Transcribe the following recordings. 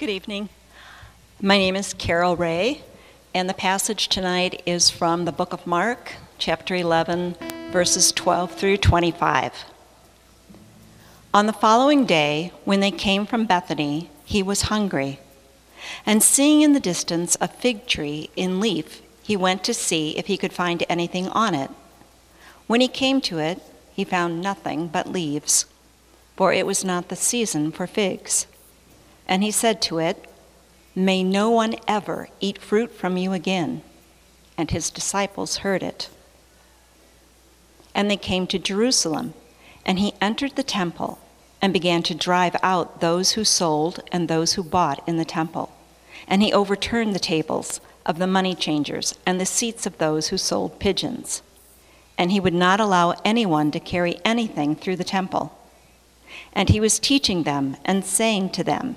Good evening. My name is Carol Ray, and the passage tonight is from the book of Mark, chapter 11, verses 12 through 25. On the following day, when they came from Bethany, he was hungry. And seeing in the distance a fig tree in leaf, he went to see if he could find anything on it. When he came to it, he found nothing but leaves, for it was not the season for figs. And he said to it, May no one ever eat fruit from you again. And his disciples heard it. And they came to Jerusalem. And he entered the temple and began to drive out those who sold and those who bought in the temple. And he overturned the tables of the money changers and the seats of those who sold pigeons. And he would not allow anyone to carry anything through the temple. And he was teaching them and saying to them,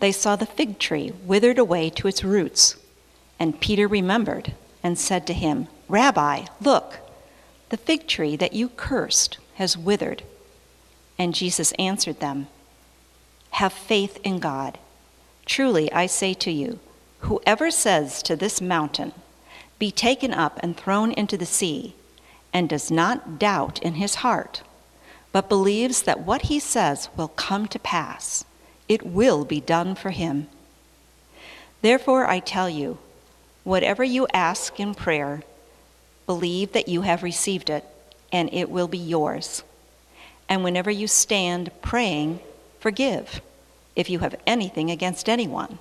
they saw the fig tree withered away to its roots. And Peter remembered and said to him, Rabbi, look, the fig tree that you cursed has withered. And Jesus answered them, Have faith in God. Truly, I say to you, whoever says to this mountain, Be taken up and thrown into the sea, and does not doubt in his heart, but believes that what he says will come to pass, it will be done for him. Therefore, I tell you, whatever you ask in prayer, believe that you have received it, and it will be yours. And whenever you stand praying, forgive if you have anything against anyone,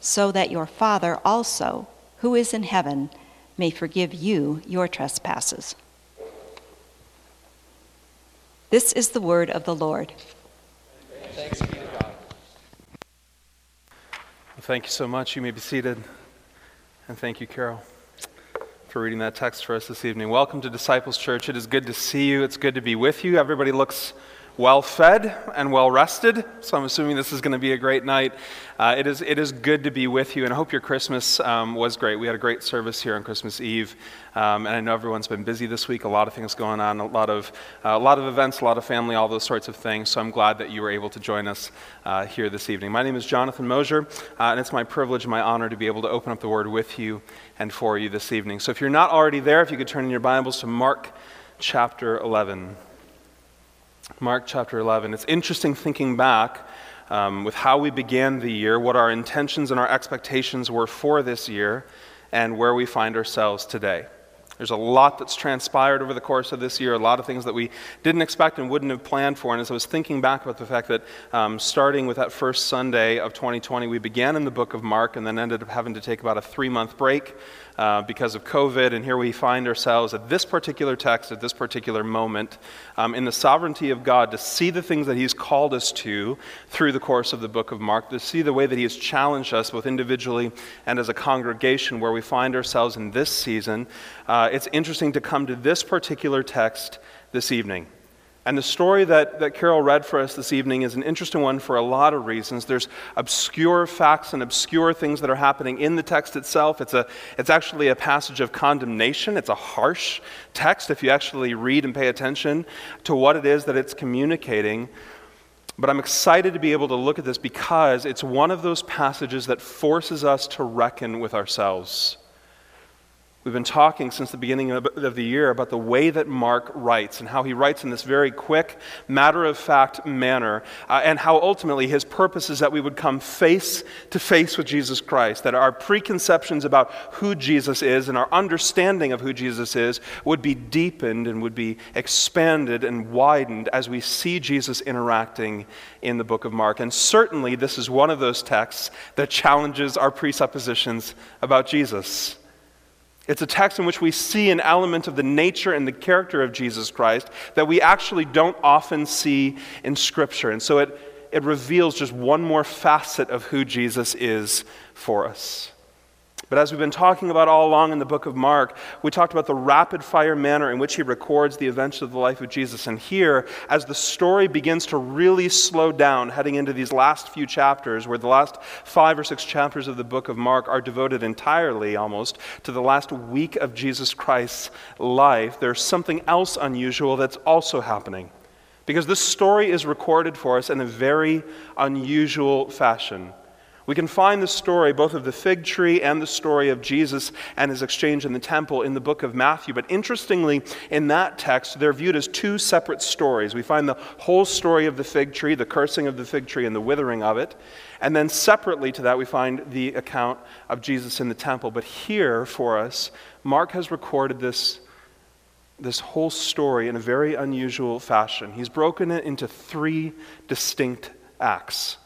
so that your Father also, who is in heaven, may forgive you your trespasses. This is the word of the Lord. Thanks. Thank you so much. You may be seated. And thank you, Carol for reading that text for us this evening. Welcome to Disciples Church. It is good to see you. It's good to be with you. Everybody looks well fed and well rested, so I'm assuming this is going to be a great night. Uh, it, is, it is good to be with you, and I hope your Christmas um, was great. We had a great service here on Christmas Eve, um, and I know everyone's been busy this week, a lot of things going on, a lot of, uh, a lot of events, a lot of family, all those sorts of things, so I'm glad that you were able to join us uh, here this evening. My name is Jonathan Mosier, uh, and it's my privilege and my honor to be able to open up the Word with you and for you this evening. So if you're not already there, if you could turn in your Bibles to Mark chapter 11. Mark chapter 11. It's interesting thinking back um, with how we began the year, what our intentions and our expectations were for this year, and where we find ourselves today. There's a lot that's transpired over the course of this year, a lot of things that we didn't expect and wouldn't have planned for. And as I was thinking back about the fact that um, starting with that first Sunday of 2020, we began in the book of Mark and then ended up having to take about a three month break uh, because of COVID. And here we find ourselves at this particular text, at this particular moment, um, in the sovereignty of God to see the things that He's called us to through the course of the book of Mark, to see the way that He has challenged us both individually and as a congregation where we find ourselves in this season. Uh, it's interesting to come to this particular text this evening. And the story that, that Carol read for us this evening is an interesting one for a lot of reasons. There's obscure facts and obscure things that are happening in the text itself. It's, a, it's actually a passage of condemnation. It's a harsh text if you actually read and pay attention to what it is that it's communicating. But I'm excited to be able to look at this because it's one of those passages that forces us to reckon with ourselves. We've been talking since the beginning of the year about the way that Mark writes and how he writes in this very quick, matter of fact manner, uh, and how ultimately his purpose is that we would come face to face with Jesus Christ, that our preconceptions about who Jesus is and our understanding of who Jesus is would be deepened and would be expanded and widened as we see Jesus interacting in the book of Mark. And certainly, this is one of those texts that challenges our presuppositions about Jesus. It's a text in which we see an element of the nature and the character of Jesus Christ that we actually don't often see in Scripture. And so it, it reveals just one more facet of who Jesus is for us. But as we've been talking about all along in the book of Mark, we talked about the rapid fire manner in which he records the events of the life of Jesus. And here, as the story begins to really slow down, heading into these last few chapters, where the last five or six chapters of the book of Mark are devoted entirely almost to the last week of Jesus Christ's life, there's something else unusual that's also happening. Because this story is recorded for us in a very unusual fashion. We can find the story, both of the fig tree and the story of Jesus and his exchange in the temple, in the book of Matthew. But interestingly, in that text, they're viewed as two separate stories. We find the whole story of the fig tree, the cursing of the fig tree, and the withering of it. And then separately to that, we find the account of Jesus in the temple. But here for us, Mark has recorded this, this whole story in a very unusual fashion. He's broken it into three distinct acts.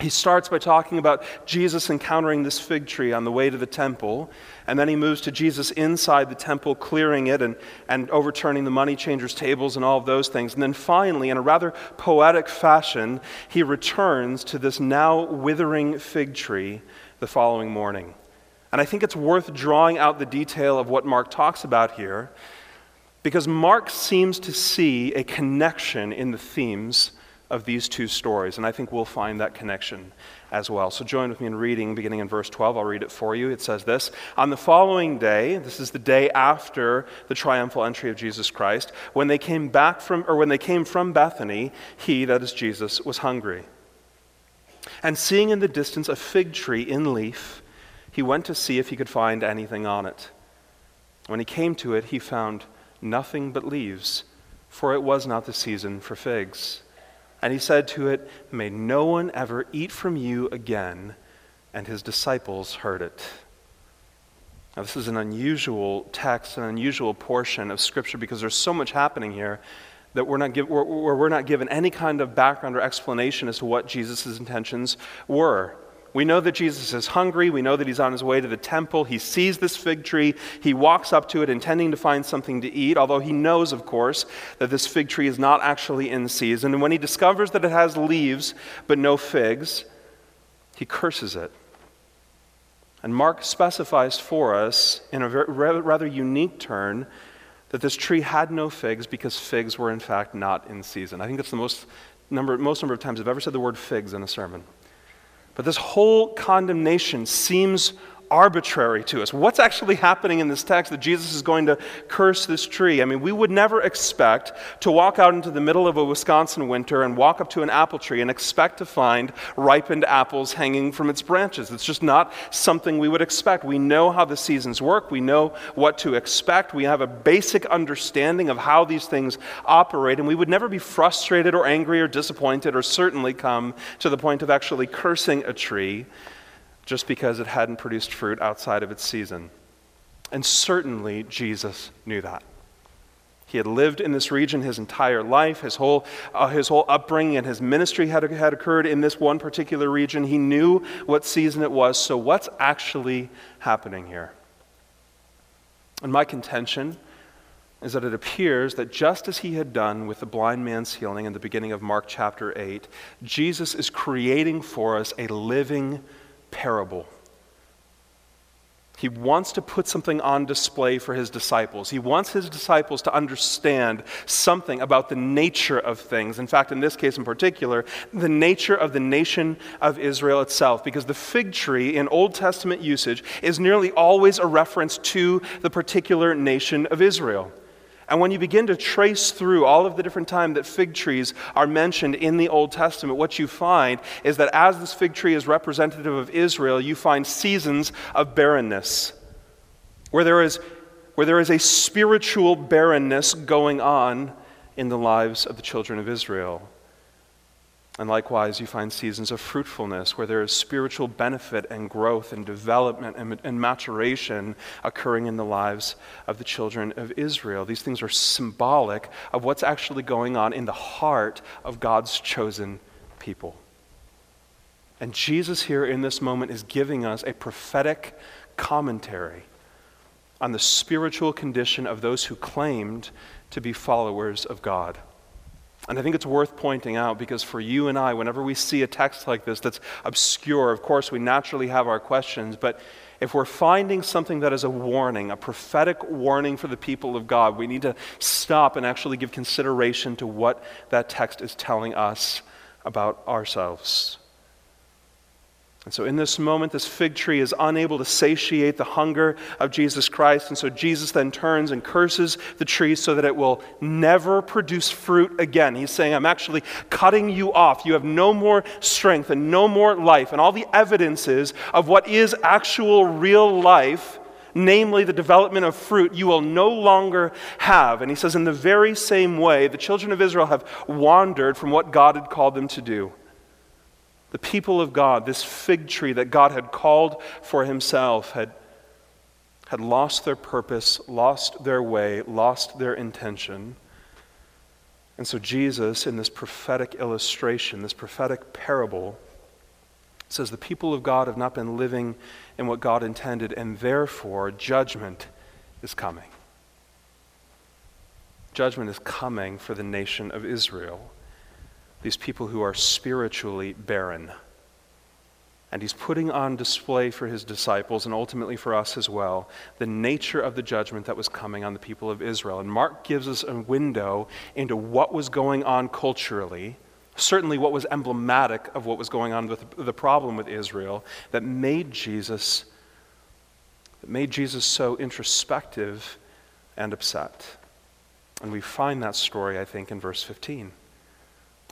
He starts by talking about Jesus encountering this fig tree on the way to the temple, and then he moves to Jesus inside the temple, clearing it and, and overturning the money changers' tables and all of those things. And then finally, in a rather poetic fashion, he returns to this now withering fig tree the following morning. And I think it's worth drawing out the detail of what Mark talks about here, because Mark seems to see a connection in the themes of these two stories, and I think we'll find that connection as well. So join with me in reading, beginning in verse 12. I'll read it for you. It says this On the following day, this is the day after the triumphal entry of Jesus Christ, when they came back from, or when they came from Bethany, he, that is Jesus, was hungry. And seeing in the distance a fig tree in leaf, he went to see if he could find anything on it. When he came to it, he found nothing but leaves, for it was not the season for figs. And he said to it, May no one ever eat from you again. And his disciples heard it. Now, this is an unusual text, an unusual portion of Scripture because there's so much happening here that we're not, give, we're, we're not given any kind of background or explanation as to what Jesus' intentions were. We know that Jesus is hungry. We know that he's on his way to the temple. He sees this fig tree. He walks up to it intending to find something to eat, although he knows, of course, that this fig tree is not actually in season. And when he discovers that it has leaves but no figs, he curses it. And Mark specifies for us, in a rather unique turn, that this tree had no figs because figs were, in fact, not in season. I think that's the most number, most number of times I've ever said the word figs in a sermon. But this whole condemnation seems arbitrary to us. What's actually happening in this text that Jesus is going to curse this tree? I mean, we would never expect to walk out into the middle of a Wisconsin winter and walk up to an apple tree and expect to find ripened apples hanging from its branches. It's just not something we would expect. We know how the seasons work, we know what to expect, we have a basic understanding of how these things operate, and we would never be frustrated or angry or disappointed or certainly come to the point of actually cursing a tree just because it hadn't produced fruit outside of its season. And certainly Jesus knew that. He had lived in this region his entire life. His whole, uh, his whole upbringing and his ministry had, had occurred in this one particular region. He knew what season it was. So, what's actually happening here? And my contention is that it appears that just as he had done with the blind man's healing in the beginning of Mark chapter 8, Jesus is creating for us a living parable. He wants to put something on display for his disciples. He wants his disciples to understand something about the nature of things. In fact, in this case in particular, the nature of the nation of Israel itself. Because the fig tree in Old Testament usage is nearly always a reference to the particular nation of Israel. And when you begin to trace through all of the different times that fig trees are mentioned in the Old Testament, what you find is that as this fig tree is representative of Israel, you find seasons of barrenness, where there is, where there is a spiritual barrenness going on in the lives of the children of Israel. And likewise, you find seasons of fruitfulness where there is spiritual benefit and growth and development and, and, maturation occurring in the lives of the children of Israel. These things are symbolic of what's actually going on in the heart of God's chosen people. And Jesus, here in this moment, is giving us a prophetic commentary on the spiritual condition of those who claimed to be followers of God. And I think it's worth pointing out because for you and I, whenever we see a text like this that's obscure, of course, we naturally have our questions. But if we're finding something that is a warning, a prophetic warning for the people of God, we need to stop and actually give consideration to what that text is telling us about ourselves. And so, in this moment, this fig tree is unable to satiate the hunger of Jesus Christ. And so, Jesus then turns and curses the tree so that it will never produce fruit again. He's saying, I'm actually cutting you off. You have no more strength and no more life. And all the evidences of what is actual real life, namely the development of fruit, you will no longer have. And he says, in the very same way, the children of Israel have wandered from what God had called them to do the people of God, this fig tree that God had called for himself, had, had lost their purpose, lost their way, lost their intention. And so, Jesus, in this prophetic illustration, this prophetic parable, says the people of God have not been living in what God intended, and therefore judgment is coming. Judgment is coming for the nation of Israel these people who are spiritually barren. And he's putting on display for his disciples and ultimately for us as well the nature of the judgment that was coming on the people of Israel. And Mark gives us a window into what was going on culturally, certainly what was emblematic of what was going on with the problem with Israel that made Jesus that made Jesus so introspective and upset. And we find that story, I think, in verse 15.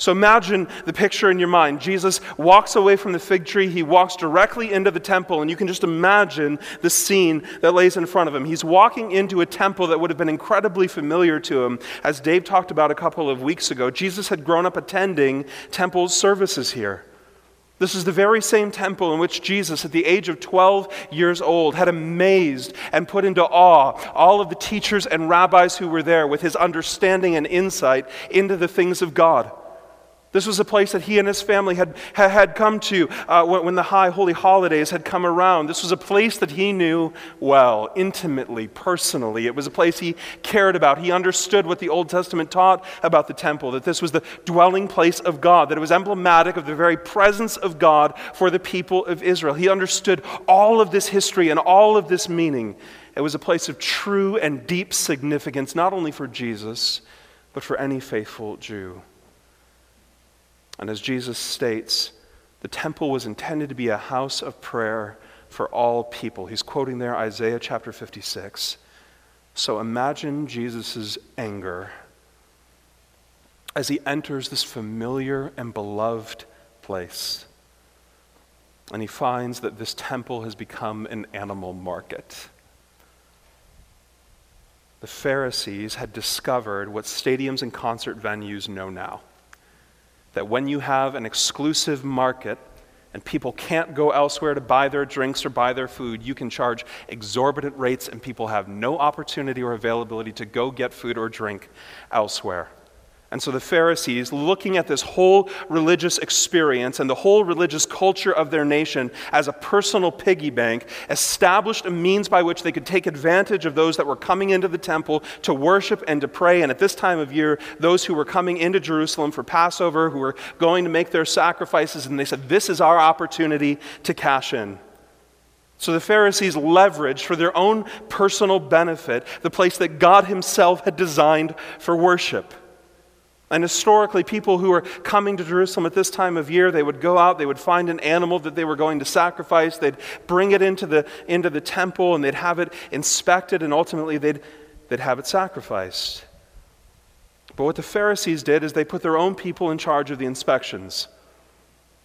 So imagine the picture in your mind. Jesus walks away from the fig tree. He walks directly into the temple, and you can just imagine the scene that lays in front of him. He's walking into a temple that would have been incredibly familiar to him. As Dave talked about a couple of weeks ago, Jesus had grown up attending temple services here. This is the very same temple in which Jesus, at the age of 12 years old, had amazed and put into awe all of the teachers and rabbis who were there with his understanding and insight into the things of God. This was a place that he and his family had, had come to uh, when, the high holy holidays had come around. This was a place that he knew well, intimately, personally. It was a place he cared about. He understood what the Old Testament taught about the temple, that this was the dwelling place of God, that it was emblematic of the very presence of God for the people of Israel. He understood all of this history and all of this meaning. It was a place of true and deep significance, not only for Jesus, but for any faithful Jew. And as Jesus states, the temple was intended to be a house of prayer for all people. He's quoting there Isaiah chapter 56. So imagine Jesus' anger as he enters this familiar and beloved place. And he finds that this temple has become an animal market. The Pharisees had discovered what stadiums and concert venues know now that when you have an exclusive market and people can't go elsewhere to buy their drinks or buy their food, you can charge exorbitant rates and people have no opportunity or availability to go get food or drink elsewhere. And so the Pharisees, looking at this whole religious experience and the whole religious culture of their nation as a personal piggy bank, established a means by which they could take advantage of those that were coming into the temple to worship and to pray. And at this time of year, those who were coming into Jerusalem for Passover, who were going to make their sacrifices, and they said, This is our opportunity to cash in. So the Pharisees leveraged for their own personal benefit the place that God Himself had designed for worship. And historically, people who were coming to Jerusalem at this time of year, they would go out, they would find an animal that they were going to sacrifice, they'd bring it into the, into the temple, and they'd have it inspected, and ultimately they'd, they'd have it sacrificed. But what the Pharisees did is they put their own people in charge of the inspections.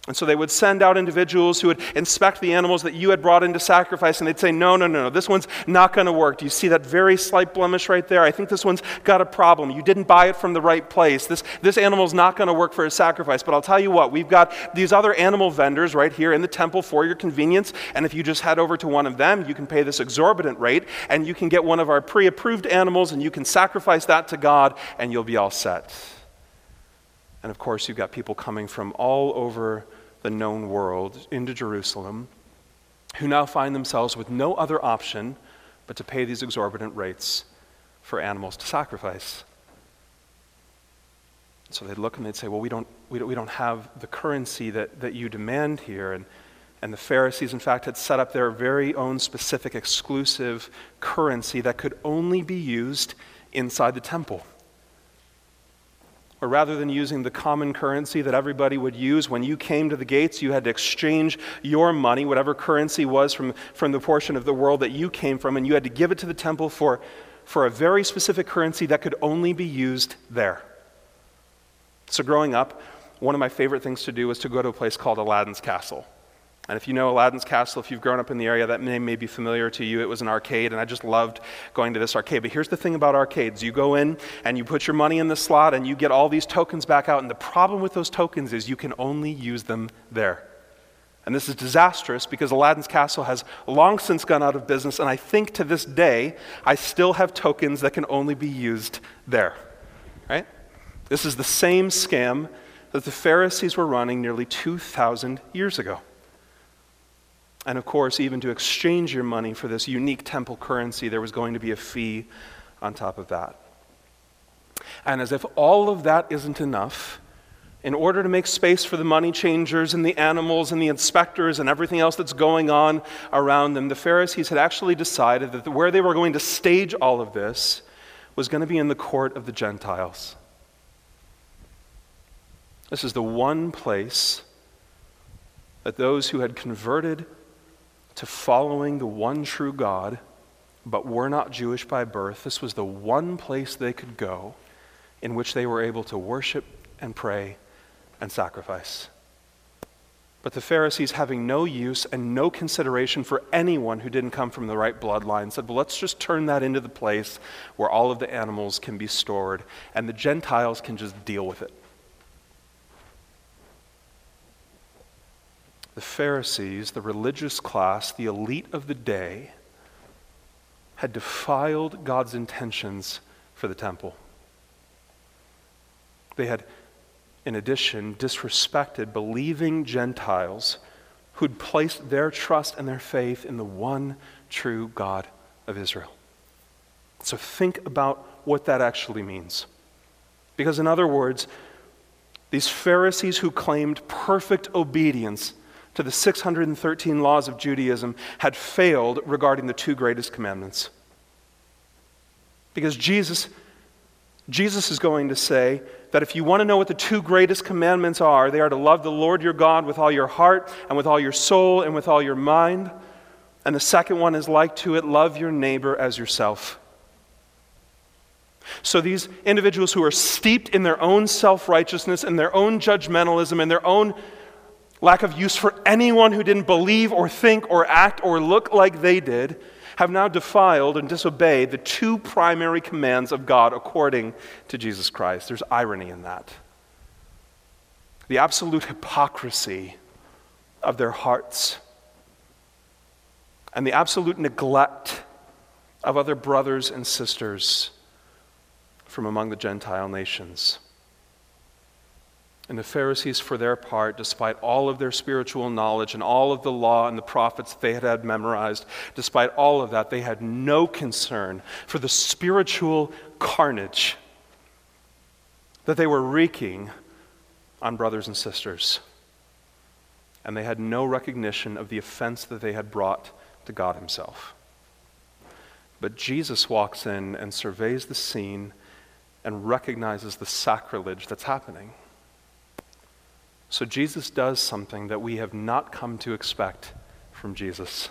And so they would send out individuals who would inspect the animals that you had brought into sacrifice, and they'd say, No, no, no, no, this one's not going to work. Do you see that very slight blemish right there? I think this one's got a problem. You didn't buy it from the right place. This, this animal's not going to work for a sacrifice. But I'll tell you what, we've got these other animal vendors right here in the temple for your convenience, and if you just head over to one of them, you can pay this exorbitant rate, and you can get one of our pre approved animals, and you can sacrifice that to God, and you'll be all set. And of course, you've got people coming from all over the known world into Jerusalem who now find themselves with no other option but to pay these exorbitant rates for animals to sacrifice. So they'd look and they'd say, Well, we don't, we don't, we don't have the currency that, that you demand here. And, and the Pharisees, in fact, had set up their very own specific exclusive currency that could only be used inside the temple. Or rather than using the common currency that everybody would use, when you came to the gates, you had to exchange your money, whatever currency was from, from the portion of the world that you came from, and you had to give it to the temple for, for a very specific currency that could only be used there. So, growing up, one of my favorite things to do was to go to a place called Aladdin's Castle. And if you know Aladdin's Castle, if you've grown up in the area, that name may be familiar to you. It was an arcade, and I just loved going to this arcade. But here's the thing about arcades you go in and you put your money in the slot, and you get all these tokens back out. And the problem with those tokens is you can only use them there. And this is disastrous because Aladdin's Castle has long since gone out of business, and I think to this day, I still have tokens that can only be used there. Right? This is the same scam that the Pharisees were running nearly 2,000 years ago. And of course, even to exchange your money for this unique temple currency, there was going to be a fee on top of that. And as if all of that isn't enough, in order to make space for the money changers and the animals and the inspectors and everything else that's going on around them, the Pharisees had actually decided that where they were going to stage all of this was going to be in the court of the Gentiles. This is the one place that those who had converted to following the one true God, but were not Jewish by birth, this was the one place they could go in which they were able to worship and pray and sacrifice. But the Pharisees, having no use and no consideration for anyone who didn't come from the right bloodline, said, Well, let's just turn that into the place where all of the animals can be stored and the Gentiles can just deal with it. The Pharisees, the religious class, the elite of the day, had defiled God's intentions for the temple. They had, in addition, disrespected believing Gentiles who'd placed their trust and their faith in the one true God of Israel. So think about what that actually means. Because, in other words, these Pharisees who claimed perfect obedience to the 613 laws of Judaism had failed regarding the two greatest commandments. Because Jesus, Jesus is going to say that if you want to know what the two greatest commandments are, they are to love the Lord your God with all your heart and with all your soul and with all your mind. And the second one is like to it love your neighbor as yourself. So these individuals who are steeped in their own self righteousness and their own judgmentalism and their own lack of use for anyone who didn't believe or think or act or look like they did, have now defiled and disobeyed the two primary commands of God according to Jesus Christ. There's irony in that. The absolute hypocrisy of their hearts and the absolute neglect of other brothers and sisters from among the Gentile nations. And the Pharisees, for their part, despite all of their spiritual knowledge and all of the law and the prophets they had had memorized, despite all of that, they had no concern for the spiritual carnage that they were wreaking on brothers and sisters. And they had no recognition of the offense that they had brought to God Himself. But Jesus walks in and surveys the scene and recognizes the sacrilege that's happening. So Jesus does something that we have not come to expect from Jesus.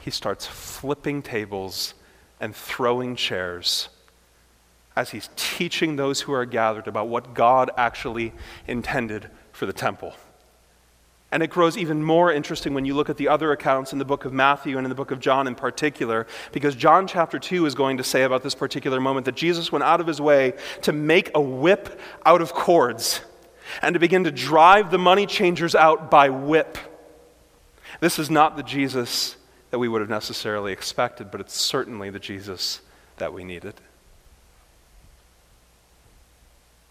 He starts flipping tables and throwing chairs as he's teaching those who are gathered about what God actually intended for the temple. And it grows even more interesting when you look at the other accounts in the book of Matthew and in the book of John in particular, because John chapter 2 is going to say about this particular moment that Jesus went out of his way to make a whip out of cords and to begin to drive the money changers out by whip. This is not the Jesus that we would have necessarily expected, but it's certainly the Jesus that we needed.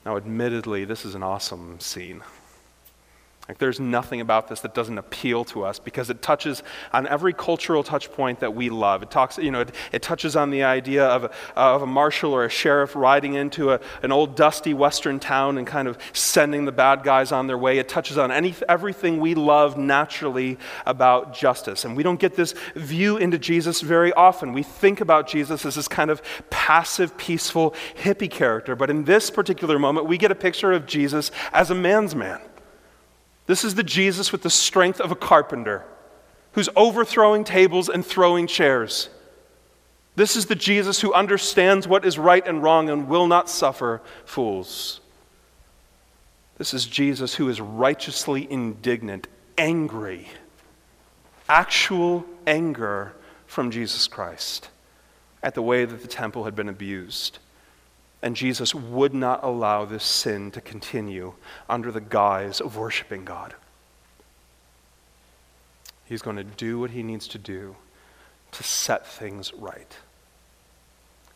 Now, admittedly, this is an awesome scene. Like, there's nothing about this that doesn't appeal to us because it touches on every cultural touch point that we love. It talks, you know, it, it touches on the idea of a, of a marshal or a sheriff riding into a, an old dusty western town and kind of sending the bad guys on their way. It touches on any, everything we love naturally about justice. And we don't get this view into Jesus very often. We think about Jesus as this kind of passive, peaceful, hippie character. But in this particular moment, we get a picture of Jesus as a man's man this is the Jesus with the strength of a carpenter who's overthrowing tables and throwing chairs. This is the Jesus who understands what is right and wrong and will not suffer fools. This is Jesus who is righteously indignant, angry, actual anger from Jesus Christ at the way that the temple had been abused. And Jesus would not allow this sin to continue under the guise of worshiping God. He's going to do what he needs to do to set things right.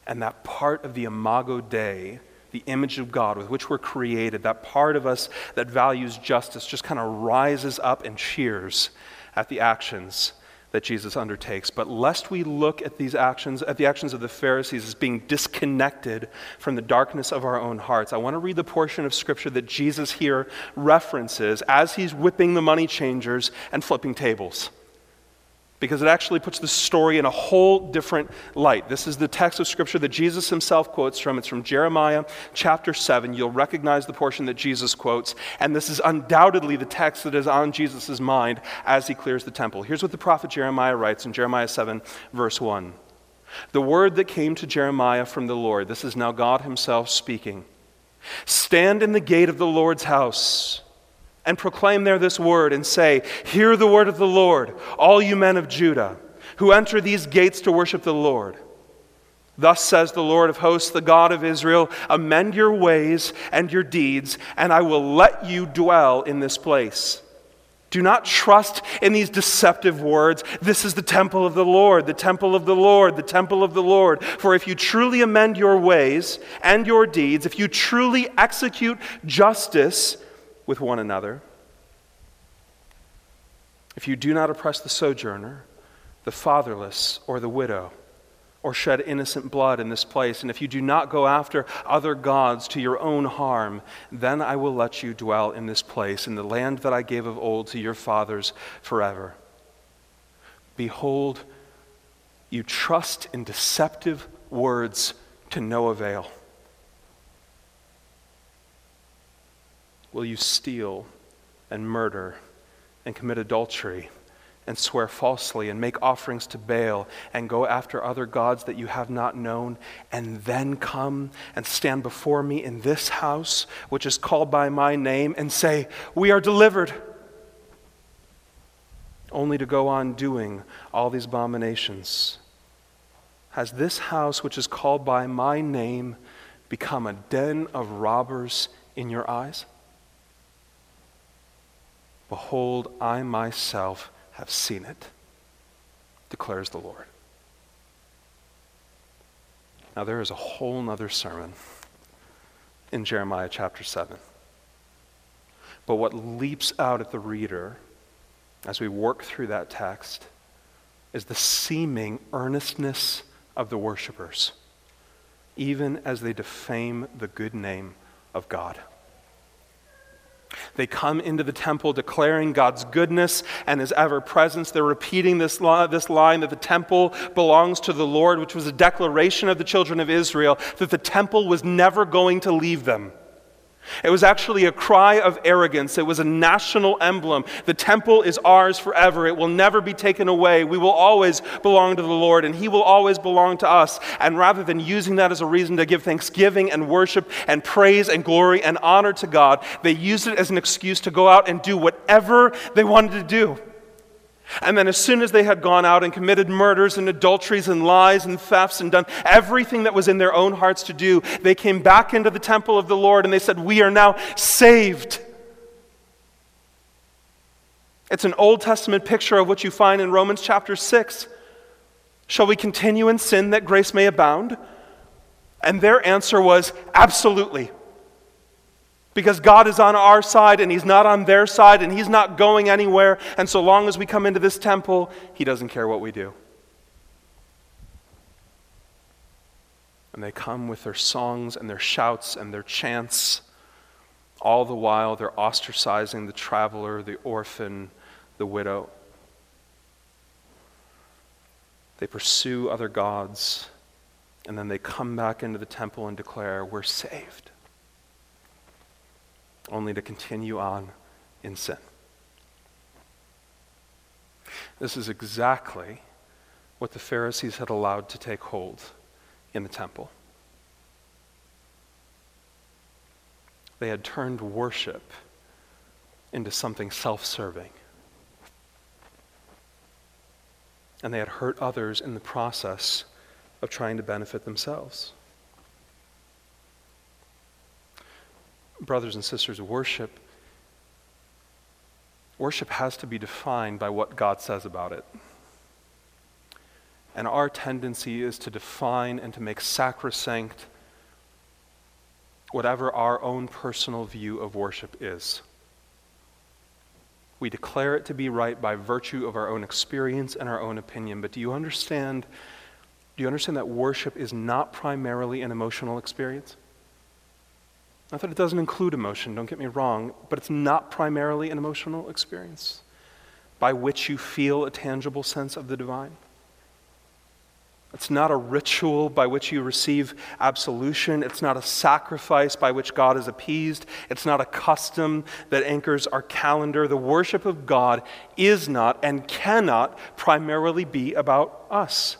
And that part of the imago Dei, the image of God with which we're created, that part of us that values justice, just kind of rises up and cheers at the actions that Jesus undertakes. But lest we look at these actions, at the actions of the Pharisees as being disconnected from the darkness of our own hearts, I want to read the portion of Scripture that Jesus here references as he's whipping the money changers and flipping tables because it actually puts the story in a whole different light. This is the text of Scripture that Jesus himself quotes from. It's from Jeremiah chapter 7. You'll recognize the portion that Jesus quotes, and this is undoubtedly the text that is on Jesus' mind as he clears the temple. Here's what the prophet Jeremiah writes in Jeremiah 7, verse 1. The word that came to Jeremiah from the Lord, this is now God himself speaking. Stand in the gate of the Lord's house and proclaim there this word and say, Hear the word of the Lord, all you men of Judah, who enter these gates to worship the Lord. Thus says the Lord of hosts, the God of Israel Amend your ways and your deeds, and I will let you dwell in this place. Do not trust in these deceptive words. This is the temple of the Lord, the temple of the Lord, the temple of the Lord. For if you truly amend your ways and your deeds, if you truly execute justice, with one another. If you do not oppress the sojourner, the fatherless, or the widow, or shed innocent blood in this place, and if you do not go after other gods to your own harm, then I will let you dwell in this place, in the land that I gave of old to your fathers forever. Behold, you trust in deceptive words to no avail. Will you steal and murder and commit adultery and swear falsely and make offerings to Baal and go after other gods that you have not known and then come and stand before me in this house, which is called by my name, and say, We are delivered? Only to go on doing all these abominations. Has this house, which is called by my name, become a den of robbers in your eyes? Behold, I myself have seen it, declares the Lord. Now, there is a whole nother sermon in Jeremiah chapter 7. But what leaps out at the reader as we work through that text is the seeming earnestness of the worshipers, even as they defame the good name of God. They come into the temple declaring God's goodness and his ever presence. They're repeating this, this line that the temple belongs to the Lord, which was a declaration of the children of Israel that the temple was never going to leave them. It was actually a cry of arrogance. It was a national emblem. The temple is ours forever. It will never be taken away. We will always belong to the Lord, and He will always belong to us. And rather than using that as a reason to give thanksgiving and worship and praise and glory and honor to God, they used it as an excuse to go out and do whatever they wanted to do. And then, as soon as they had gone out and committed murders and adulteries and lies and thefts and done everything that was in their own hearts to do, they came back into the temple of the Lord and they said, We are now saved. It's an Old Testament picture of what you find in Romans chapter 6. Shall we continue in sin that grace may abound? And their answer was, Absolutely. Because God is on our side and He's not on their side and He's not going anywhere. And so long as we come into this temple, He doesn't care what we do. And they come with their songs and their shouts and their chants. All the while, they're ostracizing the traveler, the orphan, the widow. They pursue other gods, and then they come back into the temple and declare, We're saved only to continue on in sin. This is exactly what the Pharisees had allowed to take hold in the temple. They had turned worship into something self serving. And they had hurt others in the process of trying to benefit themselves. Brothers and sisters, worship worship has to be defined by what God says about it. And our tendency is to define and to make sacrosanct whatever our own personal view of worship is. We declare it to be right by virtue of our own experience and our own opinion. But do you understand? Do you understand that worship is not primarily an emotional experience? Not that it doesn't include emotion, don't get me wrong, but it's not primarily an emotional experience by which you feel a tangible sense of the divine. It's not a ritual by which you receive absolution. It's not a sacrifice by which God is appeased. It's not a custom that anchors our calendar. The worship of God is not and cannot primarily be about us.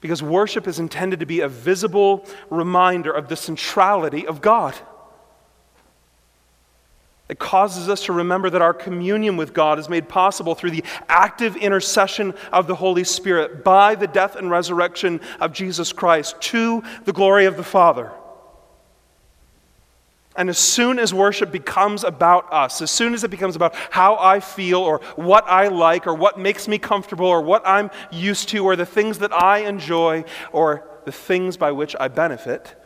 Because worship is intended to be a visible reminder of the centrality of God. It causes us to remember that our communion with God is made possible through the active intercession of the Holy Spirit by the death and resurrection of Jesus Christ to the glory of the Father. And as soon as worship becomes about us, as soon as it becomes about how I feel or what I like or what makes me comfortable or what I'm used to or the things that I enjoy or the things by which I benefit,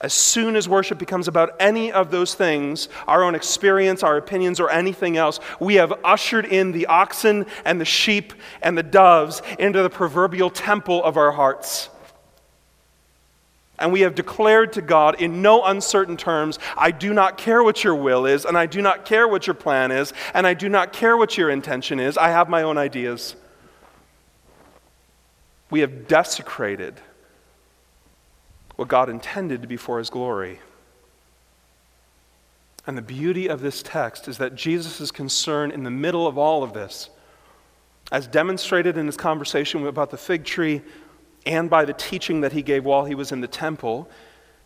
as soon as worship becomes about any of those things, our own experience, our opinions, or anything else, we have ushered in the oxen and the sheep and the doves into the proverbial temple of our hearts. And we have declared to God in no uncertain terms, I do not care what your will is, and I do not care what your plan is, and I do not care what your intention is. I have my own ideas. We have desecrated what God intended to be for his glory. And the beauty of this text is that Jesus' concern in the middle of all of this, as demonstrated in his conversation about the fig tree and by the teaching that he gave while he was in the temple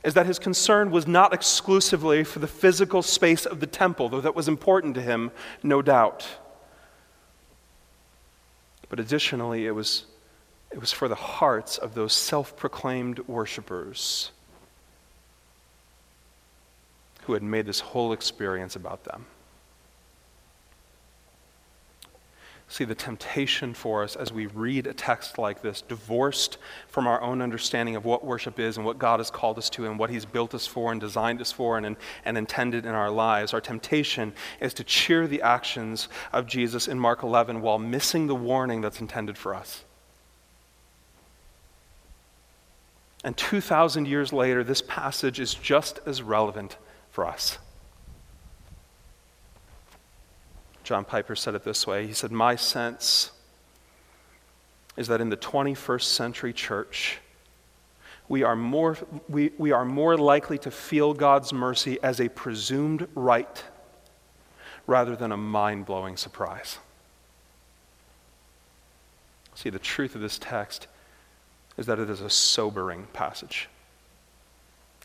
is that his concern was not exclusively for the physical space of the temple, though that was important to him, no doubt. But additionally, it was, it was for the hearts of those self proclaimed worshippers who had made this whole experience about them. See the temptation for us as we read a text like this, divorced from our own understanding of what worship is and what God has called us to and what He's built us for and designed us for and, and, intended in our lives. Our temptation is to cheer the actions of Jesus in Mark 11 while missing the warning that's intended for us. And 2,000 years later, this passage is just as relevant for us. John Piper said it this way He said, My sense is that in the 21st century church, we are more, we, we are more likely to feel God's mercy as a presumed right rather than a mind blowing surprise. See, the truth of this text is that it is a sobering passage.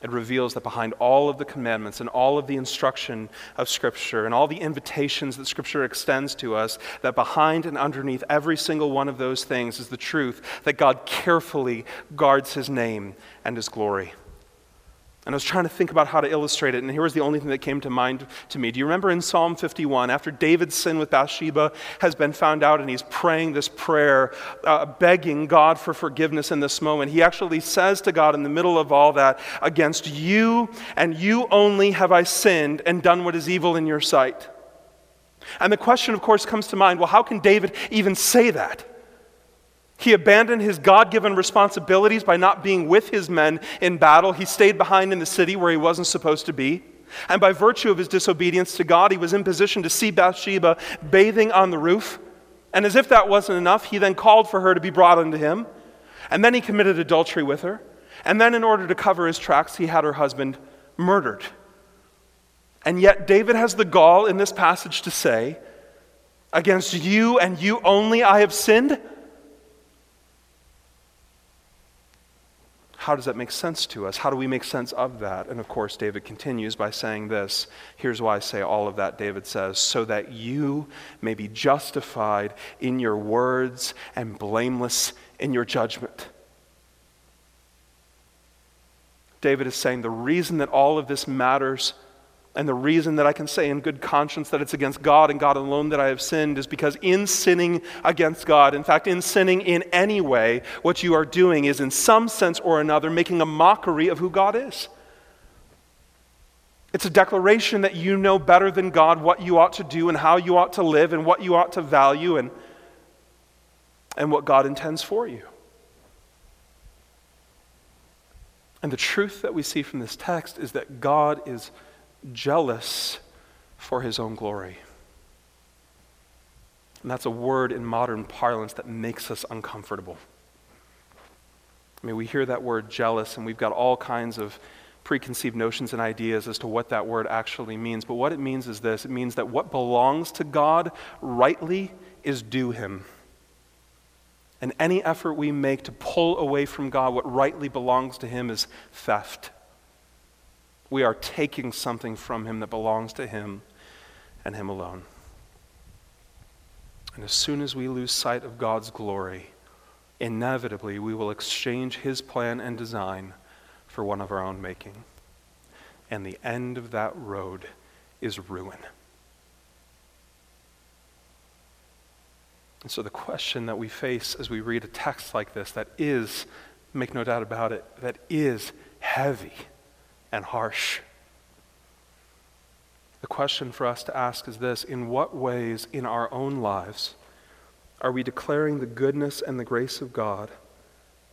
It reveals that behind all of the commandments and all of the instruction of Scripture and all the invitations that Scripture extends to us, that behind and underneath every single one of those things is the truth that God carefully guards His name and His glory. And I was trying to think about how to illustrate it, and here was the only thing that came to mind to me. Do you remember in Psalm 51, after David's sin with Bathsheba has been found out, and he's praying this prayer, uh, begging God for forgiveness in this moment? He actually says to God in the middle of all that, Against you and you only have I sinned and done what is evil in your sight. And the question, of course, comes to mind well, how can David even say that? He abandoned his God given responsibilities by not being with his men in battle. He stayed behind in the city where he wasn't supposed to be. And by virtue of his disobedience to God, he was in position to see Bathsheba bathing on the roof. And as if that wasn't enough, he then called for her to be brought unto him. And then he committed adultery with her. And then, in order to cover his tracks, he had her husband murdered. And yet, David has the gall in this passage to say, Against you and you only I have sinned. How does that make sense to us? How do we make sense of that? And of course, David continues by saying this. Here's why I say all of that, David says, so that you may be justified in your words and blameless in your judgment. David is saying the reason that all of this matters and the reason that I can say in good conscience that it's against God and God alone that I have sinned is because in sinning against God, in fact, in sinning in any way, what you are doing is in some sense or another making a mockery of who God is. It's a declaration that you know better than God what you ought to do and how you ought to live and what you ought to value and, and what God intends for you. And the truth that we see from this text is that God is jealous for his own glory. And that's a word in modern parlance that makes us uncomfortable. I mean, we hear that word jealous, and we've got all kinds of preconceived notions and ideas as to what that word actually means. But what it means is this it means that what belongs to God rightly is due him. And any effort we make to pull away from God what rightly belongs to him is theft we are taking something from him that belongs to him and him alone. And as soon as we lose sight of God's glory, inevitably we will exchange his plan and design for one of our own making. And the end of that road is ruin. And so, the question that we face as we read a text like this that is, make no doubt about it, that is heavy and harsh. The question for us to ask is this In what ways in our own lives are we declaring the goodness and the grace of God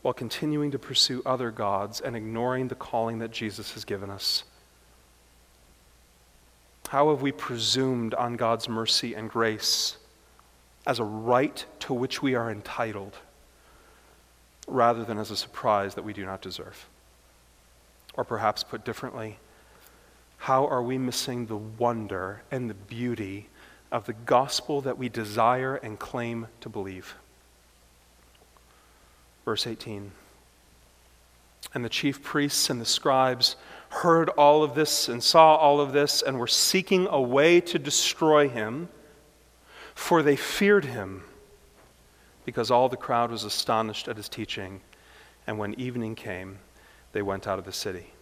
while continuing to pursue other gods and ignoring the calling that Jesus has given us? How have we presumed on God's mercy and grace as a right to which we are entitled rather than as a surprise that we do not deserve? Or perhaps put differently, how are we missing the wonder and the beauty of the gospel that we desire and claim to believe? Verse 18. And the chief priests and the scribes heard all of this and saw all of this and were seeking a way to destroy him, for they feared him, because all the crowd was astonished at his teaching. And when evening came, they went out of the city.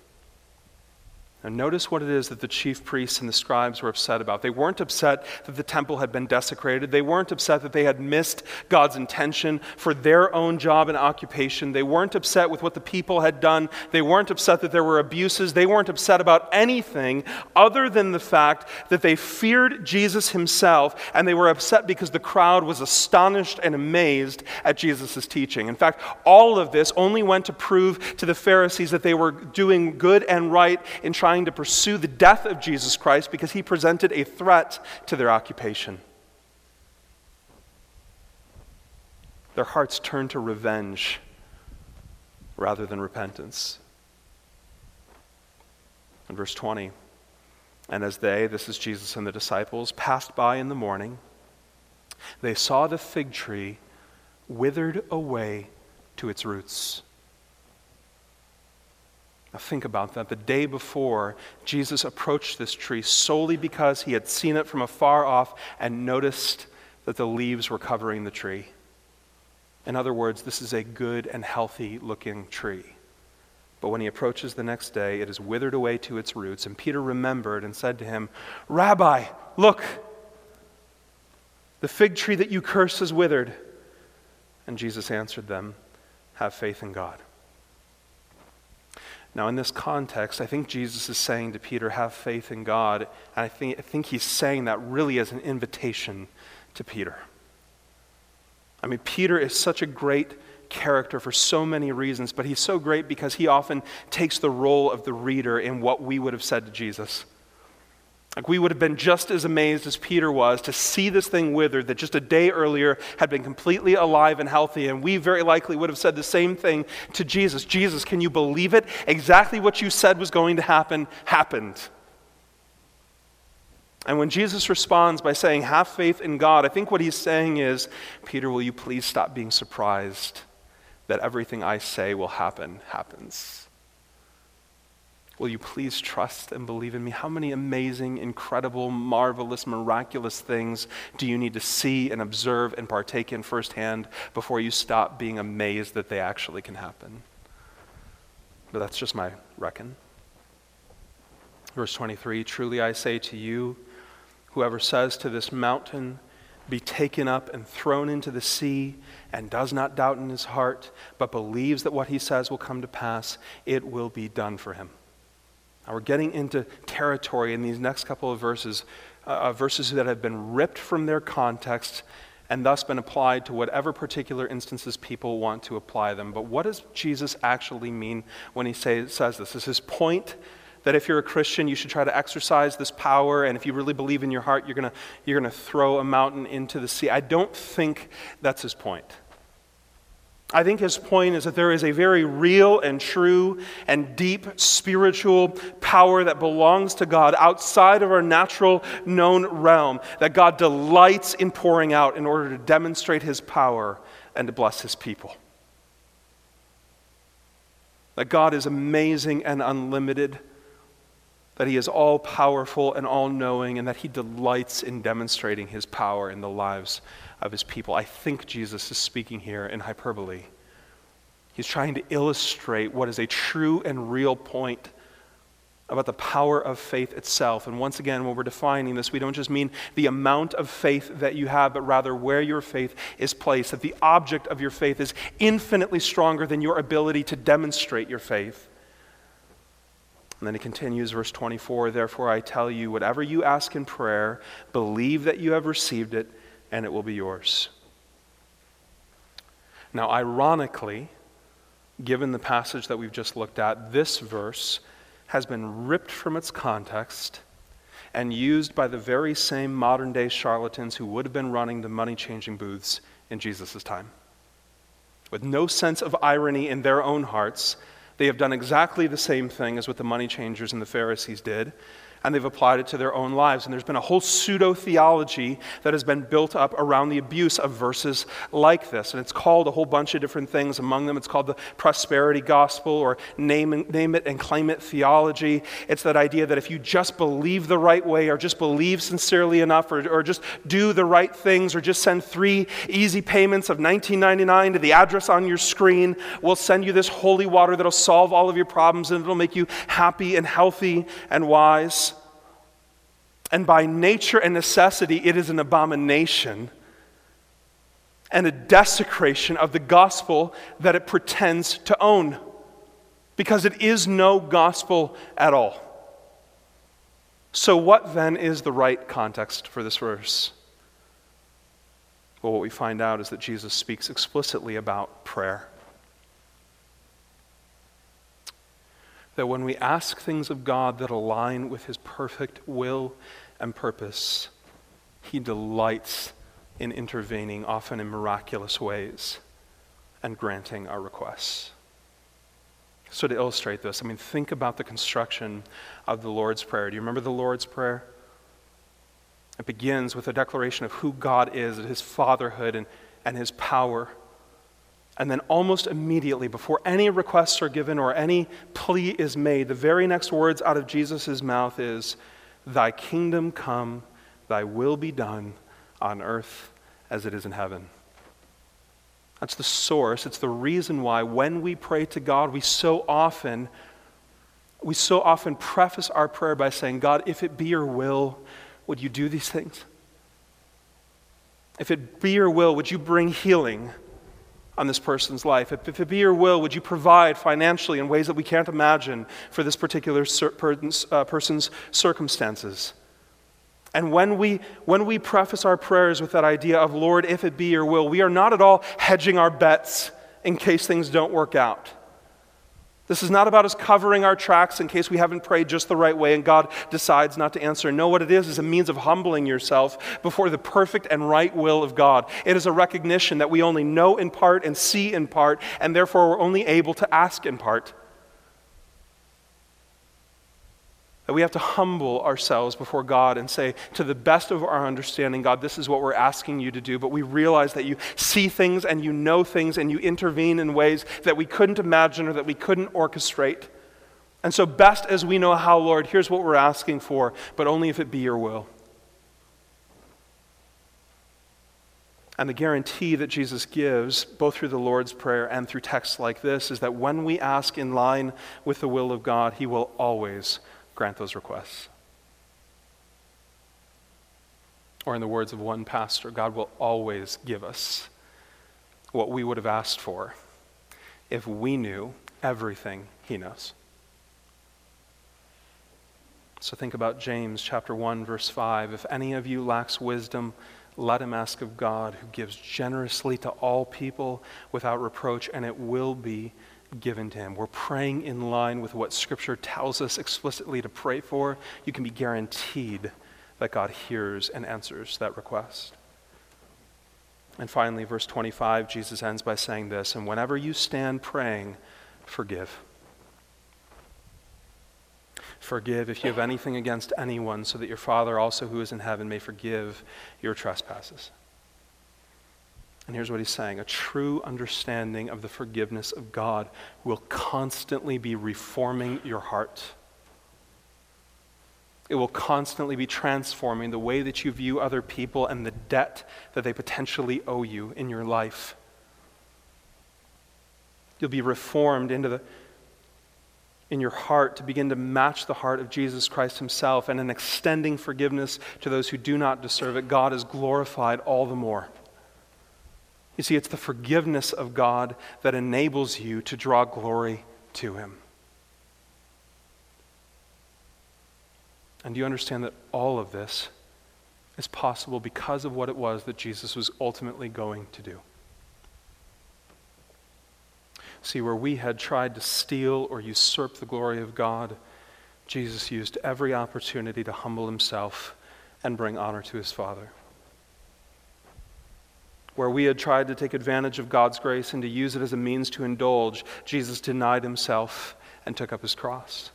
Notice what it is that the chief priests and the scribes were upset about. They weren't upset that the temple had been desecrated. They weren't upset that they had missed God's intention for their own job and occupation. They weren't upset with what the people had done. They weren't upset that there were abuses. They weren't upset about anything other than the fact that they feared Jesus himself and they were upset because the crowd was astonished and amazed at Jesus' teaching. In fact, all of this only went to prove to the Pharisees that they were doing good and right in trying trying to pursue the death of Jesus Christ because he presented a threat to their occupation. Their hearts turned to revenge rather than repentance. In verse 20, and as they, this is Jesus and the disciples, passed by in the morning, they saw the fig tree withered away to its roots. Now, think about that. The day before, Jesus approached this tree solely because he had seen it from afar off and noticed that the leaves were covering the tree. In other words, this is a good and healthy looking tree. But when he approaches the next day, it is withered away to its roots. And Peter remembered and said to him, Rabbi, look, the fig tree that you cursed is withered. And Jesus answered them, Have faith in God. Now, in this context, I think Jesus is saying to Peter, Have faith in God. And I think, I think he's saying that really as an invitation to Peter. I mean, Peter is such a great character for so many reasons, but he's so great because he often takes the role of the reader in what we would have said to Jesus. Like we would have been just as amazed as Peter was to see this thing withered that just a day earlier had been completely alive and healthy. And we very likely would have said the same thing to Jesus Jesus, can you believe it? Exactly what you said was going to happen happened. And when Jesus responds by saying, Have faith in God, I think what he's saying is, Peter, will you please stop being surprised that everything I say will happen happens? Will you please trust and believe in me? How many amazing, incredible, marvelous, miraculous things do you need to see and observe and partake in firsthand before you stop being amazed that they actually can happen? But that's just my reckon. Verse 23 Truly I say to you, whoever says to this mountain, be taken up and thrown into the sea, and does not doubt in his heart, but believes that what he says will come to pass, it will be done for him. Now we're getting into territory in these next couple of verses, uh, uh, verses that have been ripped from their context and thus been applied to whatever particular instances people want to apply them. But what does Jesus actually mean when he say, says this? Is his point that if you're a Christian, you should try to exercise this power, and if you really believe in your heart, you're going you're going to throw a mountain into the sea? I don't think that's his point. I think his point is that there is a very real and true and deep spiritual power that belongs to God outside of our natural known realm that God delights in pouring out in order to demonstrate his power and to bless his people. That God is amazing and unlimited, that he is all powerful and all knowing, and that he delights in demonstrating his power in the lives of his people. I think Jesus is speaking here in hyperbole. He's trying to illustrate what is a true and real point about the power of faith itself. And once again, when we're defining this, we don't just mean the amount of faith that you have, but rather where your faith is placed. That the object of your faith is infinitely stronger than your ability to demonstrate your faith. And then he continues, verse 24 Therefore I tell you, whatever you ask in prayer, believe that you have received it and it will be yours. Now, ironically, given the passage that we've just looked at, this verse has been ripped from its context and used by the very same modern day charlatans who would have been running the money changing booths in Jesus' time. With no sense of irony in their own hearts, they have done exactly the same thing as what the money changers and the Pharisees did and they've applied it to their own lives. And there's been a whole pseudo theology that has been built up around the abuse of verses like this. And it's called a whole bunch of different things. Among them, it's called the prosperity gospel or name, name it and claim it theology. It's that idea that if you just believe the right way or just believe sincerely enough or, or just do the right things or just send three easy payments of $19.99 to the address on your screen, we'll send you this holy water that'll solve all of your problems and it'll make you happy and healthy and wise. And by nature and necessity, it is an abomination and a desecration of the gospel that it pretends to own. Because it is no gospel at all. So, what then is the right context for this verse? Well, what we find out is that Jesus speaks explicitly about prayer. that when we ask things of God that align with His perfect will and purpose, He delights in intervening, often in miraculous ways, and granting our requests. So, to illustrate this, I mean, think about the construction of the Lord's Prayer. Do you remember the Lord's Prayer? It begins with a declaration of who God is, his fatherhood, and, and his power. And then, almost immediately, before any requests are given or any plea is made, the very next words out of Jesus' mouth is, Thy kingdom come, thy will be done on earth as it is in heaven. That's the source. It's the reason why when we pray to God, we so often we so often preface our prayer by saying, God, if it be your will, would you do these things? If it be your will, would you bring healing on this person's life? If, it be your will, would you provide financially in ways that we can't imagine for this particular uh, person's circumstances? And when we, when we preface our prayers with that idea of, Lord, if it be your will, we are not at all hedging our bets in case things don't work out. This is not about us covering our tracks in case we haven't prayed just the right way and God decides not to answer. No, what it is is a means of humbling yourself before the perfect and right will of God. It is a recognition that we only know in part and see in part, and therefore we're only able to ask in part. That we have to humble ourselves before God and say, to the best of our understanding, God, this is what we're asking you to do. But we realize that you see things and you know things and you intervene in ways that we couldn't imagine or that we couldn't orchestrate. And so, best as we know how, Lord, here's what we're asking for, but only if it be your will. And the guarantee that Jesus gives, both through the Lord's Prayer and through texts like this, is that when we ask in line with the will of God, He will always grant those requests. Or, in the words of one pastor, God will always give us what we would have asked for if we knew everything He knows. So think about James chapter 1 verse 5. If any of you lacks wisdom, let him ask of God, who gives generously to all people without reproach, and it will be given to him. We're praying in line with what Scripture tells us explicitly to pray for. You can be guaranteed that God hears and answers that request. And finally, verse 25, Jesus ends by saying this And whenever you stand praying, forgive. Forgive if you have anything against anyone, so that your Father also who is in heaven may forgive your trespasses. And here's what he's saying a true understanding of the forgiveness of God will constantly be reforming your heart. It will constantly be transforming the way that you view other people and the debt that they potentially owe you in your life. You'll be reformed into the, in your heart to begin to match the heart of Jesus Christ Himself. And in extending forgiveness to those who do not deserve it, God is glorified all the more. You see, it's the forgiveness of God that enables you to draw glory to Him. And do you understand that all of this is possible because of what it was that Jesus was ultimately going to do? See, where we had tried to steal or usurp the glory of God, Jesus used every opportunity to humble himself and bring honor to his Father where we had tried to take advantage of God's grace and to use it as a means to indulge, Jesus denied himself and took up his cross.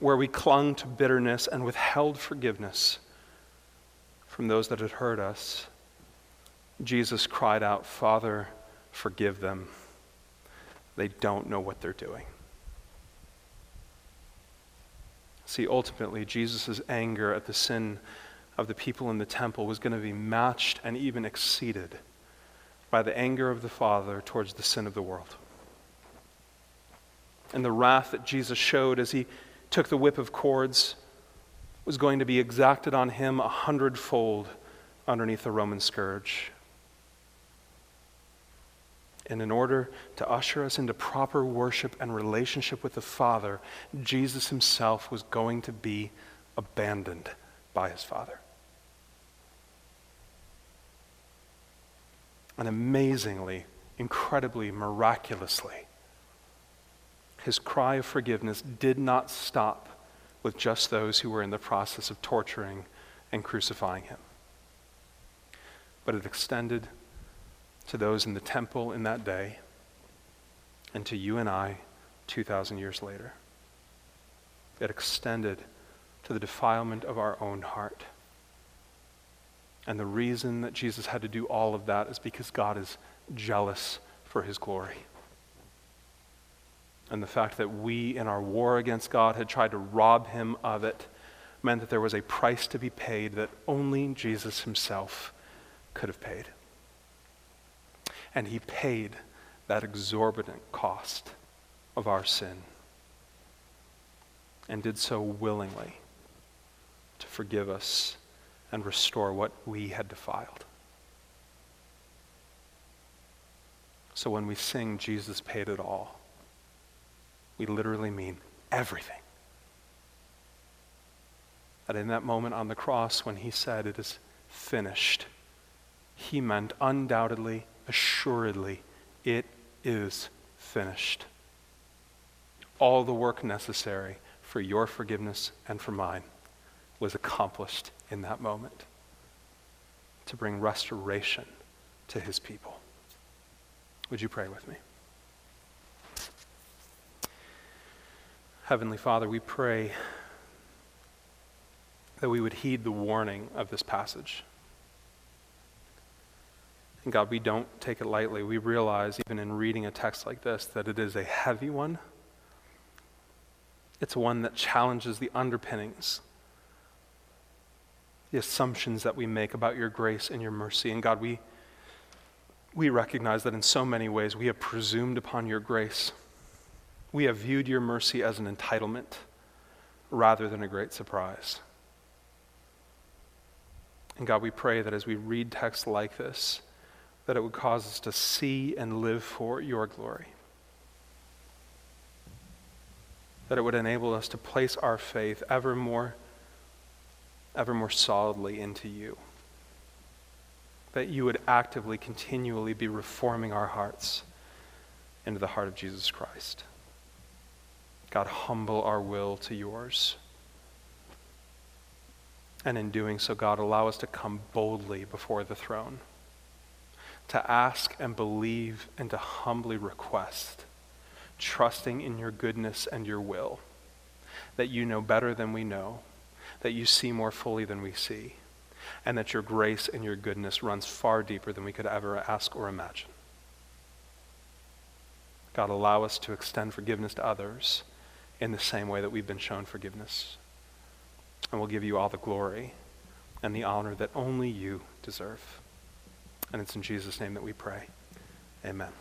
Where we clung to bitterness and withheld forgiveness from those that had hurt us, Jesus cried out, Father, forgive them. They don't know what they're doing. See, ultimately, Jesus' anger at the sin of the people in the temple was going to be matched and even exceeded by the anger of the Father towards the sin of the world. And the wrath that Jesus showed as he took the whip of cords was going to be exacted on him a hundredfold underneath the Roman scourge. And in order to usher us into proper worship and relationship with the Father, Jesus himself was going to be abandoned by his Father. And amazingly, incredibly, miraculously, his cry of forgiveness did not stop with just those who were in the process of torturing and crucifying him. But it extended to those in the temple in that day and to you and I 2,000 years later. It extended to the defilement of our own heart. And the reason that Jesus had to do all of that is because God is jealous for his glory. And the fact that we, in our war against God, had tried to rob him of it meant that there was a price to be paid that only Jesus himself could have paid. And he paid that exorbitant cost of our sin and did so willingly to forgive us and restore what we had defiled. So when we sing, Jesus paid it all, we literally mean everything. That in that moment on the cross, when he said, It is finished, he meant undoubtedly, assuredly, it is finished. All the work necessary for your forgiveness and for mine was accomplished in that moment to bring restoration to his people. Would you pray with me? Heavenly Father, we pray that we would heed the warning of this passage. And God, we don't take it lightly. We realize, even in reading a text like this, that it is a heavy one. It's one that challenges the underpinnings the assumptions that we make about your grace and your mercy. And God, we, we recognize that in so many ways we have presumed upon your grace. We have viewed your mercy as an entitlement rather than a great surprise. And God, we pray that as we read texts like this, that it would cause us to see and live for your glory. That it would enable us to place our faith ever more ever more solidly into you. That you would actively, continually be reforming our hearts into the heart of Jesus Christ. God, humble our will to yours. And in doing so, God, allow us to come boldly before the throne, to ask and believe and to humbly request, trusting in your goodness and your will, that you know better than we know that you see more fully than we see, and that your grace and your goodness runs far deeper than we could ever ask or imagine. God, allow us to extend forgiveness to others in the same way that we've been shown forgiveness. And we'll give you all the glory and the honor that only you deserve. And it's in Jesus' name that we pray. Amen.